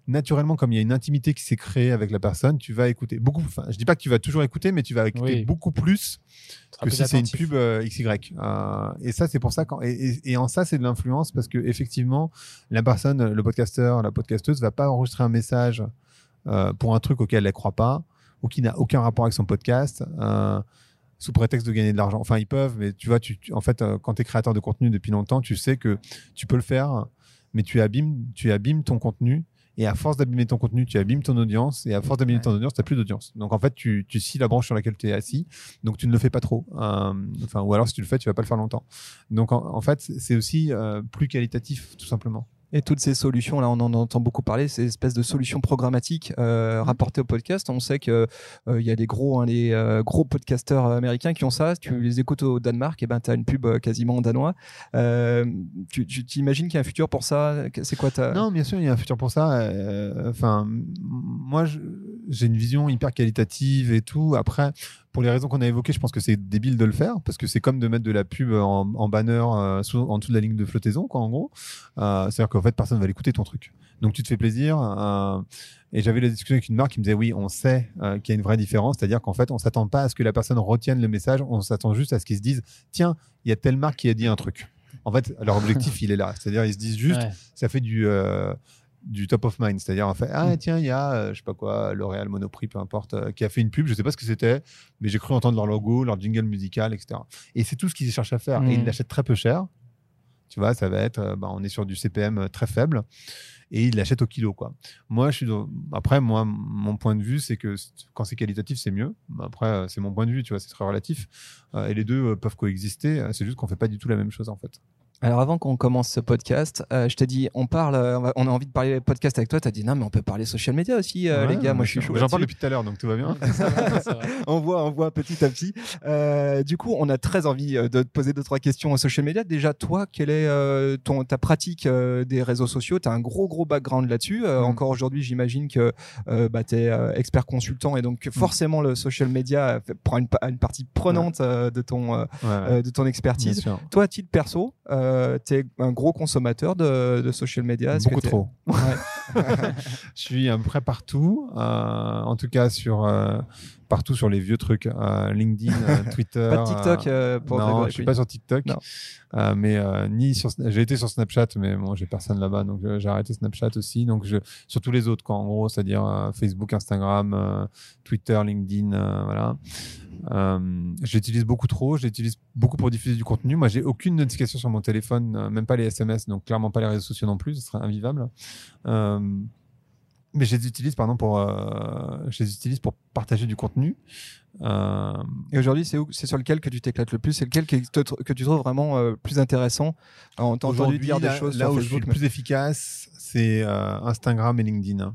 naturellement, comme il y a une intimité qui s'est créée avec la personne, tu vas écouter beaucoup. Enfin, je dis pas que tu vas toujours écouter, mais tu vas écouter Oui. beaucoup plus que plus si c'est une pub euh, XY. Euh, et ça, c'est pour ça. Quand, et, et- et en ça, c'est de l'influence parce que effectivement, la personne, le podcasteur, la podcasteuse, va pas enregistrer un message euh, pour un truc auquel elle croit pas ou qui n'a aucun rapport avec son podcast. sous prétexte de gagner de l'argent. Enfin, ils peuvent, mais tu vois, tu, tu- en fait, euh, quand tu es créateur de contenu depuis longtemps, tu sais que tu peux le faire, mais tu abîmes, tu abîmes ton contenu. Et à force d'abîmer ton contenu, tu abîmes ton audience. Et à force d'abîmer Ouais. ton audience, tu n'as plus d'audience. Donc, en fait, tu, tu scies la branche sur laquelle tu es assis. Donc, tu ne le fais pas trop. Euh, enfin, ou alors, si tu le fais, tu vas pas le faire longtemps. Donc, en, en fait, c'est c'est aussi euh, plus qualitatif, tout simplement. Et toutes ces solutions, là, on en entend beaucoup parler, ces espèces de solutions programmatiques euh, rapportées au podcast. On sait que euh, il y a des gros, hein, les euh, gros podcasteurs américains qui ont ça. Tu les écoutes au Danemark, et ben t'as une pub euh, quasiment en danois. Euh, tu t'imagines qu'il y a un futur pour ça? C'est quoi ta Non, bien sûr, il y a un futur pour ça. Euh, Enfin, moi, je- j'ai une vision hyper qualitative et tout. Après, pour les raisons qu'on a évoquées, je pense que c'est débile de le faire parce que c'est comme de mettre de la pub en, en banner euh, sous- en dessous de la ligne de flottaison, quoi, en gros. Euh, C'est-à-dire qu'en fait, personne va l'écouter ton truc. Donc, tu te fais plaisir. euh, et j'avais la discussion avec une marque qui me disait oui, on sait qu'il y a une vraie différence, c'est-à-dire qu'en fait, on s'attend pas à ce que la personne retienne le message, on s'attend juste à ce qu'ils se disent tiens, il y a telle marque qui a dit un truc. En fait, leur objectif, il est là. C'est-à-dire, ils se disent juste Ouais. ça fait du euh, du top of mind, c'est-à-dire en fait ah tiens il y a euh, je sais pas quoi L'Oréal Monoprix peu importe euh, qui a fait une pub, je sais pas ce que c'était, mais j'ai cru entendre leur logo, leur jingle musical, etc. Et c'est tout ce qu'ils cherchent à faire Mm. et ils l'achètent très peu cher. Tu vois, ça va être, euh, bah, on est sur du CPM euh, très faible et ils l'achètent au kilo quoi. Moi je suis dans- après moi mon point de vue c'est que quand c'est qualitatif c'est mieux. Après euh, c'est mon point de vue, tu vois, c'est très relatif et les deux peuvent coexister. C'est juste qu'on fait pas du tout la même chose en fait. Alors avant qu'on commence ce podcast, euh, je t'ai dit, on parle, euh, on, a envie de parler podcast avec toi. T'as dit non, mais on peut parler social media aussi, euh, Ouais, les gars. Moi, je suis chaud. J'en parle depuis tout à l'heure donc tout va bien. On voit, on voit petit à petit. Du coup, on a très envie de te poser deux trois questions au social media. Déjà, toi, quelle est ton ta pratique des réseaux sociaux? Tu as un gros gros background là-dessus. Mm. Encore aujourd'hui, j'imagine que bah, tu es expert consultant et donc que forcément le social media prend une, pa- une partie prenante de ton Ouais, de ton expertise. Toi, à titre perso, euh, tu es un gros consommateur de, de social media. Beaucoup trop. Ouais. Je suis à peu près partout, euh, en tout cas sur euh, partout sur les vieux trucs, euh, LinkedIn, euh, Twitter. Pas de TikTok euh, euh, pour non, Grégory je suis pas sur TikTok, Non. Euh, mais ni sur. J'ai été sur Snapchat, mais bon, j'ai personne là-bas, donc j'ai arrêté Snapchat aussi. Donc je sur tous les autres, quoi, en gros, c'est-à-dire Facebook, Instagram, Twitter, LinkedIn, voilà. Je l'utilise beaucoup trop, je l'utilise beaucoup pour diffuser du contenu. Moi, j'ai aucune notification sur mon téléphone, même pas les SMS, donc clairement pas les réseaux sociaux non plus, ce serait invivable. Mais je les utilise, pardon, pour, euh, je les utilise pour partager du contenu. Euh, Et aujourd'hui, c'est où C'est sur lequel que tu t'éclates le plus? C'est lequel te- que tu trouves vraiment euh, plus intéressant? T'a entendu Aujourd'hui, dire des là, choses là sur où je suis Facebook. le plus efficace, c'est euh, Instagram et LinkedIn.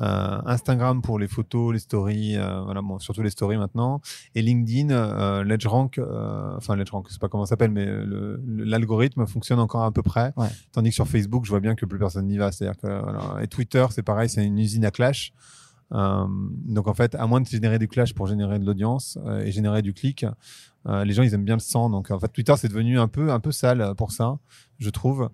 Euh, Instagram pour les photos, les stories, euh, voilà, bon, surtout les stories maintenant, et LinkedIn, euh, LedgeRank, euh, enfin LedgeRank, je sais pas comment ça s'appelle, mais le- le- l'algorithme fonctionne encore à peu près. Ouais. Tandis que sur Facebook, je vois bien que plus personne n'y va. C'est-à-dire que voilà. et Twitter, c'est pareil, c'est une usine à clash. Euh, donc en fait, à moins de générer du clash pour générer de l'audience euh, et générer du clic, euh, les gens ils aiment bien le sang. Donc en fait, Twitter c'est devenu un peu un peu sale pour ça, je trouve.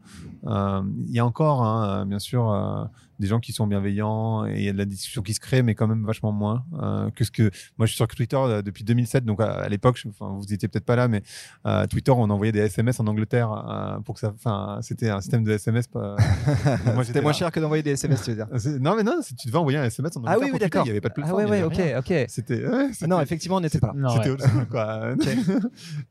Euh, Il y a encore, hein, euh, bien sûr, euh, des gens qui sont bienveillants et il y a de la discussion qui se crée, mais quand même vachement moins euh, que ce que moi je suis sur Twitter euh, depuis 2007. Donc à, à l'époque, enfin, vous étiez peut-être pas là, mais euh, Twitter on envoyait des SMS en Angleterre euh, pour que ça, enfin c'était un système de SMS. Pas... Moi, C'était moins cher que d'envoyer des SMS, tu veux dire Non mais non, c'est- tu devais envoyer un SMS en Angleterre. Ah oui, oui, d'accord. Il y avait pas de Ah plateforme. ouais, ouais, avait ok, rien. ok. C'était ouais, Ah non, effectivement, on n'était pas là. C'était ouais. quoi.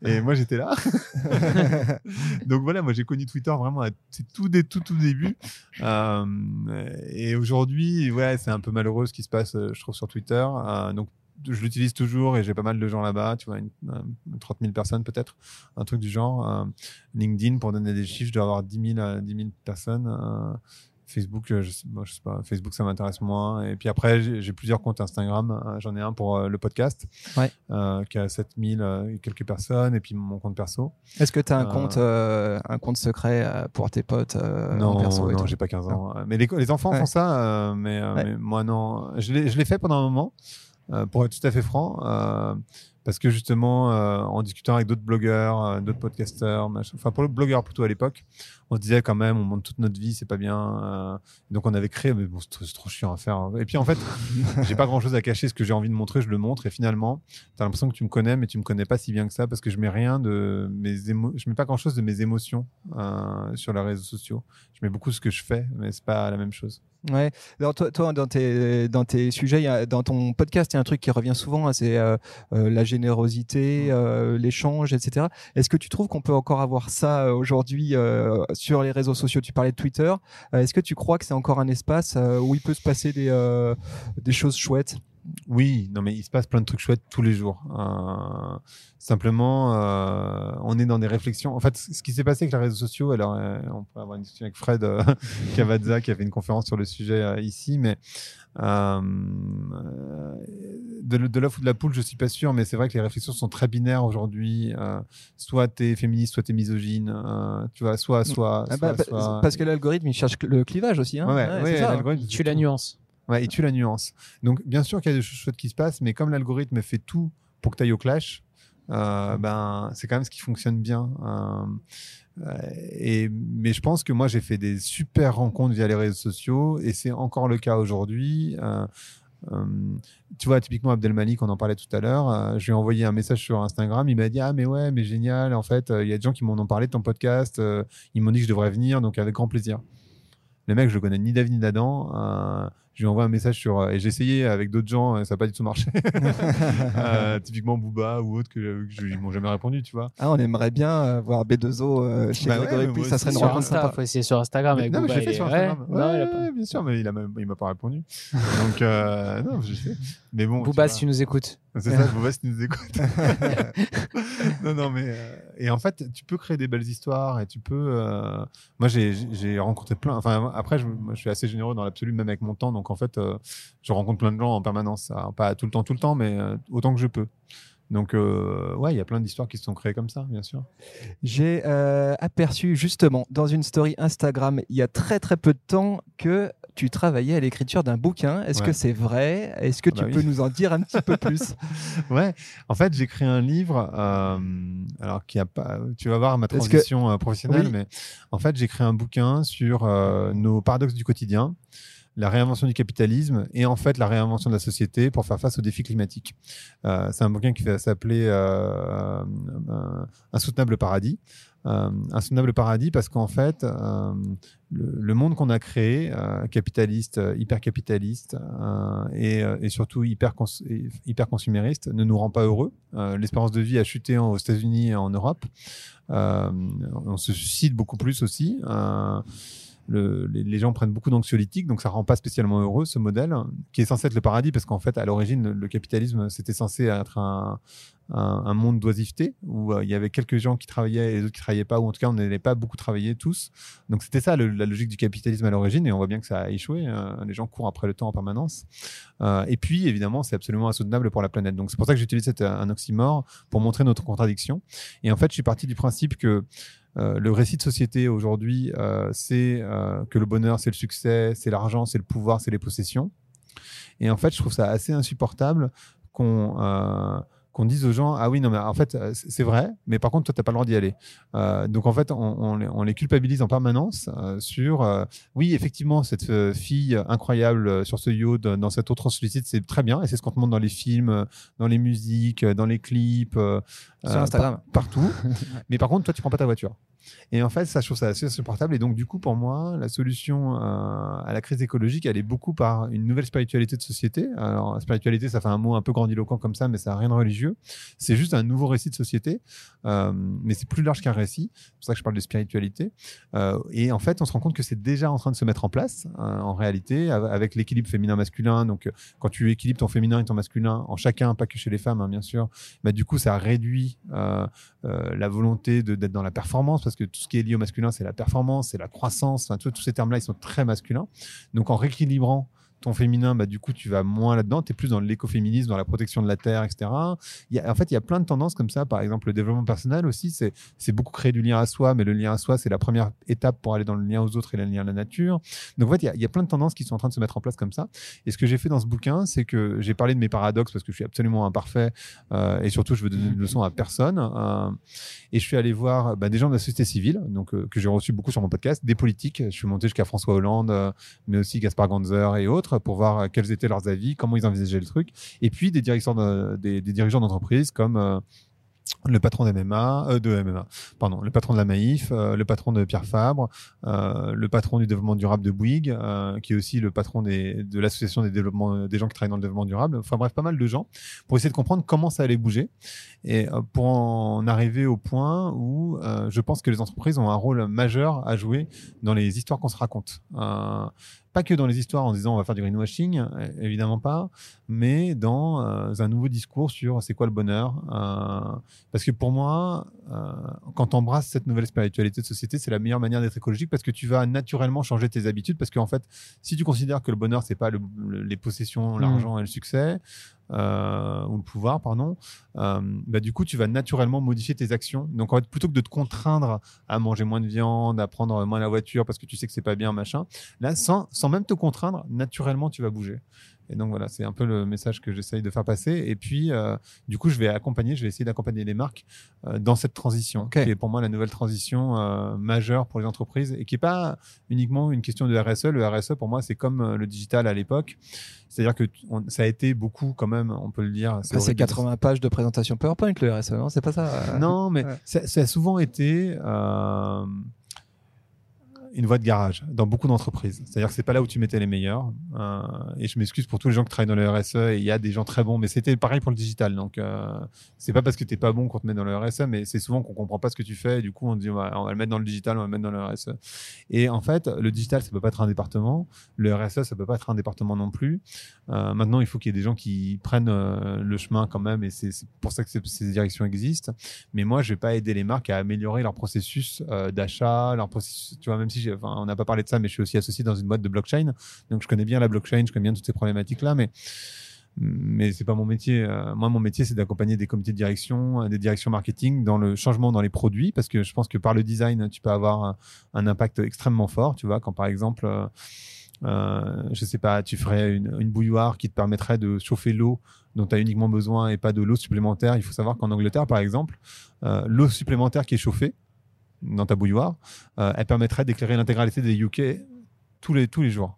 Et moi, j'étais là. Donc voilà, moi, j'ai connu Twitter vraiment à tout des tout tout début. Euh, et aujourd'hui, ouais, c'est un peu malheureux ce qui se passe, euh, je trouve, sur Twitter. Euh, donc je l'utilise toujours et j'ai pas mal de gens là-bas, tu vois, une, une 30 000 personnes peut-être, un truc du genre. LinkedIn, pour donner des chiffres, je dois avoir 10 000, euh, 10 000 personnes. Facebook, euh, je sais, bon, je sais pas, Facebook, ça m'intéresse moins. Et puis après, j'ai plusieurs comptes Instagram. Euh, J'en ai un pour euh, le podcast, Ouais. euh, qui a 7000 euh, et quelques personnes, et puis mon compte perso. Est-ce que tu as un compte, euh, un compte secret pour tes potes en non, perso non, j'ai pas 15 ans. Mais les, les enfants Ouais. font ça, mais, Ouais. mais moi non. Je l'ai je l'ai fait pendant un moment, pour être tout à fait franc, parce que justement, euh, en discutant avec d'autres blogueurs, euh, d'autres podcasteurs, machin- enfin pour le blogueur plutôt à l'époque, on se disait quand même, on monte toute notre vie, c'est pas bien. euh, donc on avait créé, mais bon, c'est trop, chiant à faire. Et puis en fait, j'ai pas grand chose à cacher. Ce que j'ai envie de montrer, je le montre. Et finalement, t'as l'impression que tu me connais, mais tu me connais pas si bien que ça parce que je mets rien de mes émo... je mets pas grand chose de mes émotions sur les réseaux sociaux. Je mets beaucoup ce que je fais, mais c'est pas la même chose. Ouais. Alors toi, toi, dans tes dans tes sujets, il y a- dans ton podcast, il y a un truc qui revient souvent, hein, c'est euh, euh, la générosité, euh, l'échange, etc. Est-ce que tu trouves qu'on peut encore avoir ça aujourd'hui sur les réseaux sociaux? Tu parlais de Twitter. Est-ce que tu crois que c'est encore un espace où il peut se passer des des choses chouettes? Oui, non, mais il se passe plein de trucs chouettes tous les jours. Euh, simplement, euh, on est dans des réflexions. En fait, ce qui s'est passé avec les réseaux sociaux, alors euh, on peut avoir une discussion avec Fred euh, Cavazza qui a fait une conférence sur le sujet euh, ici, mais de, de l'œuf ou de la poule, je suis pas sûr, mais c'est vrai que les réflexions sont très binaires aujourd'hui. Euh, soit t'es féministe, soit t'es misogyne. euh, tu vois, soit, soit, Ah bah, soit- bah, soit- Parce que l'algorithme, il cherche le clivage aussi. Hein Ouais, ouais, Ouais, ouais, c'est ça, l'algorithme, Il tue la nuance. Ouais, il tue la nuance. Donc, bien sûr qu'il y a des choses chouettes qui se passent, mais comme l'algorithme fait tout pour que tu ailles au clash, euh, ben, c'est quand même ce qui fonctionne bien. Euh, euh, et, mais je pense que moi, j'ai fait des super rencontres via les réseaux sociaux et c'est encore le cas aujourd'hui. Tu vois, typiquement Abdelmalik, on en parlait tout à l'heure. je lui ai envoyé un message sur Instagram. Il m'a dit Ah, mais ouais, mais génial. En fait, il y a des gens qui m'en ont parlé de ton podcast. ils m'ont dit que je devrais venir, donc avec grand plaisir. Le mec, je le connais ni David ni d'Adam. Je lui envoie un message sur. euh, et j'ai essayé avec d'autres gens, euh, ça n'a pas du tout marché. Euh, typiquement Booba ou autre que, que je- ils m'ont jamais répondu, tu vois. Ah, on aimerait bien voir B2O euh, chez Bah ouais, Grégory mais moi ça serait une rencontre sympa. faut essayer sur Instagram avec non, mais je l'ai fait il sur ouais. Instagram. Non, il a Ouais, pas- bien sûr, mais il il m'a pas répondu. Donc, euh, non, je sais. Mais bon. Booba, tu si tu nous écoutes. C'est ça, Booba, si tu nous écoutes. non, non, mais. euh, et en fait, tu peux créer des belles histoires et tu peux. euh, Moi, j'ai j'ai rencontré plein. Enfin, après, je, moi, je suis assez généreux dans l'absolu, même avec mon temps. Donc, en fait, euh, je rencontre plein de gens en permanence. Alors, pas tout le temps, tout le temps, mais euh, autant que je peux. Donc, euh, ouais, il y a plein d'histoires qui se sont créées comme ça, bien sûr. J'ai euh, aperçu justement dans une story Instagram il y a très très peu de temps que tu travaillais à l'écriture d'un bouquin. Est-ce Ouais. que c'est vrai? Est-ce que Ah tu bah peux nous en dire un petit peu plus? Ouais, en fait, j'ai créé un livre, euh, alors qui a pas, tu vas voir ma que- transition professionnelle, Oui. mais en fait, j'ai créé un bouquin sur nos paradoxes du quotidien, la réinvention du capitalisme et en fait la réinvention de la société pour faire face aux défis climatiques. Euh, c'est un bouquin qui va s'appeler euh, euh, Insoutenable paradis. Euh, Insoutenable paradis parce qu'en fait, euh, le, monde qu'on a créé, capitaliste, hyper capitaliste et, surtout hyper, cons et hyper consumériste, ne nous rend pas heureux. L'espérance de vie a chuté aux États-Unis et en Europe. On se suicide beaucoup plus aussi. Le- les, gens prennent beaucoup d'anxiolytiques, donc ça rend pas spécialement heureux ce modèle, qui est censé être le paradis, parce qu'en fait, à l'origine, le, capitalisme, c'était censé être un, monde d'oisiveté, où euh, il y avait quelques gens qui travaillaient et les autres qui travaillaient pas, ou en tout cas, on n'allait pas beaucoup travailler tous. Donc c'était ça la logique du capitalisme à l'origine, et on voit bien que ça a échoué. euh, les gens courent après le temps en permanence. Euh, et puis, évidemment, c'est absolument insoutenable pour la planète. Donc c'est pour ça que j'utilise cet, un oxymore pour montrer notre contradiction. Et en fait, je suis parti du principe que euh, le récit de société aujourd'hui, euh, c'est euh, que le bonheur, c'est le succès, c'est l'argent, c'est le pouvoir, c'est les possessions. Et en fait, je trouve ça assez insupportable qu'on qu'on dise aux gens ah oui non mais en fait c'est vrai mais par contre toi t'as pas le droit d'y aller Euh, donc en fait on, on les, on les culpabilise en permanence euh, sur euh, oui effectivement cette fille incroyable sur ce yacht dans cette autre sollicite c'est très bien et c'est ce qu'on te montre dans les films dans les musiques dans les clips Sur Instagram. par- partout mais par contre toi tu prends pas ta voiture et en fait, ça, je trouve ça assez insupportable. Et donc, du coup, pour moi, la solution euh, à la crise écologique, elle est beaucoup par une nouvelle spiritualité de société. Alors, spiritualité, ça fait un mot un peu grandiloquent comme ça, mais ça n'a rien de religieux. C'est juste un nouveau récit de société, euh, mais c'est plus large qu'un récit. C'est pour ça que je parle de spiritualité. Euh, et en fait, on se rend compte que c'est déjà en train de se mettre en place, en réalité, av- avec l'équilibre féminin-masculin. Donc, quand tu équilibres ton féminin et ton masculin en chacun, pas que chez les femmes, hein, bien sûr, bah, du coup, ça réduit la volonté d'être dans la performance, parce que tout ce qui est lié au masculin, c'est la performance, c'est la croissance, enfin, tous ces termes-là, ils sont très masculins. Donc en rééquilibrant ton féminin, bah, du coup, tu vas moins là-dedans. Tu es plus dans l'écoféminisme, dans la protection de la terre, etc. En fait, il y a plein de tendances comme ça. Par exemple, le développement personnel aussi, c'est beaucoup créer du lien à soi, mais le lien à soi, c'est la première étape pour aller dans le lien aux autres et le lien à la nature. Donc, en fait, il y a, plein de tendances qui sont en train de se mettre en place comme ça. Et ce que j'ai fait dans ce bouquin, c'est que j'ai parlé de mes paradoxes parce que je suis absolument imparfait euh, et surtout, je veux donner une leçon à personne. Euh, et je suis allé voir bah, des gens de la société civile, donc euh, que j'ai reçu beaucoup sur mon podcast, des politiques. Je suis monté jusqu'à François Hollande, mais aussi Gaspard Ganzer et autres pour voir euh, quels étaient leurs avis, comment ils envisageaient le truc. Et puis des dirigeants d'entreprise comme euh, le patron d'MMA, euh, de MMA, pardon, le patron de la Maïf, euh, le patron de Pierre Fabre, le patron du développement durable de Bouygues, qui est aussi le patron de l'association des des gens qui travaillent dans le développement durable. Enfin bref, pas mal de gens pour essayer de comprendre comment ça allait bouger et pour en arriver au point où je pense que les entreprises ont un rôle majeur à jouer dans les histoires qu'on se raconte. Pas que dans les histoires en disant on va faire du greenwashing, euh, évidemment pas, mais dans euh, un nouveau discours sur c'est quoi le bonheur. Euh, parce que pour moi, quand tu embrasses cette nouvelle spiritualité de société, c'est la meilleure manière d'être écologique parce que tu vas naturellement changer tes habitudes. Parce qu'en fait, si tu considères que le bonheur, c'est pas le- le- les possessions, l'argent et le succès, euh, ou le pouvoir, pardon, euh, bah, du coup, tu vas naturellement modifier tes actions. Donc, en fait, plutôt que de te contraindre à manger moins de viande, à prendre moins la voiture parce que tu sais que c'est pas bien, machin, là, sans, sans même te contraindre, naturellement, tu vas bouger. Et donc voilà, c'est un peu le message que j'essaye de faire passer. Et puis, euh, du coup, je vais accompagner, je vais essayer d'accompagner les marques euh, dans cette transition, Ok. qui est pour moi la nouvelle transition euh, majeure pour les entreprises et qui est pas uniquement une question de RSE. Le RSE, pour moi, c'est comme le digital à l'époque. C'est-à-dire que on- ça a été beaucoup quand même, on peut le dire. C'est horrible de- 80 pages de présentation PowerPoint, le RSE, non? C'est pas ça non, mais Ouais. ça, ça a souvent été une voie de garage dans beaucoup d'entreprises. C'est-à-dire que c'est pas là où tu mettais les meilleurs. Euh, et je m'excuse pour tous les gens qui travaillent dans le RSE. Et il y a des gens très bons, mais c'était pareil pour le digital. Donc euh, c'est pas parce que t'es pas bon qu'on te met dans le RSE, mais c'est souvent qu'on comprend pas ce que tu fais. Et du coup, on dit on va, le mettre dans le digital, on va le mettre dans le RSE. Et en fait, le digital, ça peut pas être un département. Le RSE, ça peut pas être un département non plus. Euh, maintenant, il faut qu'il y ait des gens qui prennent euh, le chemin quand même, et c'est pour ça que ces- directions existent. Mais moi, je vais pas aider les marques à améliorer leur processus d'achat, leur processus. Tu vois, même si on n'a pas parlé de ça, mais je suis aussi associé dans une boîte de blockchain, donc je connais bien la blockchain, je connais bien toutes ces problématiques là, mais mais c'est pas mon métier. Euh, moi, mon métier, c'est d'accompagner des comités de direction, euh, des directions marketing dans le changement dans les produits, parce que je pense que par le design, tu peux avoir un, impact extrêmement fort. Tu vois, quand par exemple, euh, euh, je sais pas, tu ferais une, bouilloire qui te permettrait de chauffer l'eau dont tu as uniquement besoin et pas de l'eau supplémentaire. Il faut savoir qu'en Angleterre, par exemple, l'eau supplémentaire qui est chauffée dans ta bouilloire, euh, elle permettrait d'éclairer l'intégralité des UK tous les, tous les jours.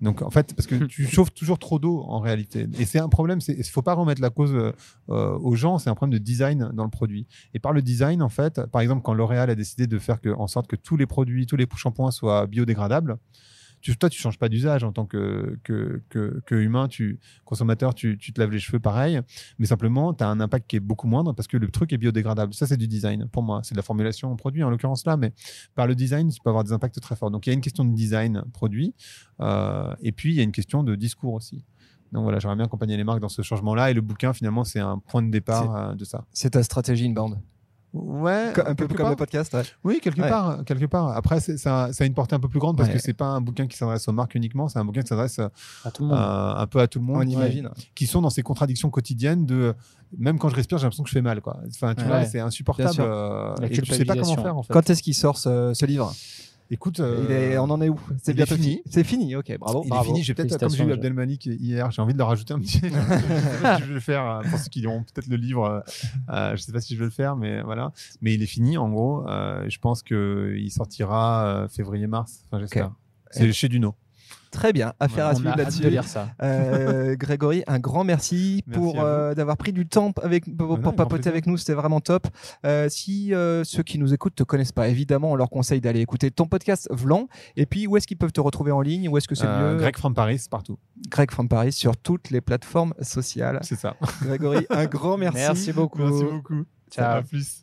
Donc en fait, parce que tu chauffes toujours trop d'eau en réalité, et c'est un problème. Il faut pas remettre la cause euh, euh, aux gens. C'est un problème de design dans le produit. Et par le design, en fait, par exemple, quand L'Oréal a décidé de faire que, en sorte que tous les produits, tous les shampoings soient biodégradables, tu, toi, tu changes pas d'usage en tant que, que, que, que humain, tu, consommateur, tu, tu te laves les cheveux pareil, mais simplement, tu as un impact qui est beaucoup moindre parce que le truc est biodégradable. Ça, c'est du design pour moi. C'est de la formulation en produit, en l'occurrence là, mais par le design, tu peux avoir des impacts très forts. Donc, il y a une question de design produit, euh, et puis il y a une question de discours aussi. Donc voilà, j'aimerais bien accompagner les marques dans ce changement-là, et le bouquin, finalement, c'est un point de départ euh, de ça. C'est ta stratégie inbound. Ouais, Un peu comme part. le podcast. ouais. Oui, quelque Ouais. part, quelque part. Après, c'est- ça, ça a une portée un peu plus grande parce Ouais. que c'est pas un bouquin qui s'adresse aux marques uniquement, c'est un bouquin qui s'adresse euh, À tout le monde. un peu à tout le monde, On qui- imagine. qui sont dans ces contradictions quotidiennes de même quand je respire, j'ai l'impression que je fais mal, quoi. Enfin, tu Ouais. vois, c'est insupportable. Euh, et tu sais pas comment faire en fait. Quand est-ce qu'il sort ce, ce livre? Écoute, Il euh, est- On en est où? C'est bientôt fini. C'est fini, ok, bravo. il Bravo. est fini. J'ai peut-être, comme j'ai eu Abdelmalik hier, j'ai envie de le rajouter un petit. je sais pas si je vais le faire euh, pour ceux qui auront peut-être le livre. euh, euh, je sais pas si je vais le faire, mais voilà. Mais il est fini en gros. Euh, je pense que il sortira février-mars. Enfin, j'espère. C'est chez Duno. Très bien, affaire à on suivre là-dessus. de lire ça. Euh, Grégory, un grand merci, Merci pour à euh, d'avoir pris du temps avec, pour, non, pour grand papoter avec nous, c'était vraiment top. Euh, si euh, ceux qui nous écoutent te connaissent pas, évidemment, on leur conseille d'aller écouter ton podcast Vlan. Et puis, où est-ce qu'ils peuvent te retrouver en ligne? Où est-ce que c'est Euh, mieux? Greg from Paris partout. Greg from Paris sur toutes les plateformes sociales. C'est ça. Grégory, un grand merci. Merci beaucoup. Merci beaucoup. Ciao. À plus.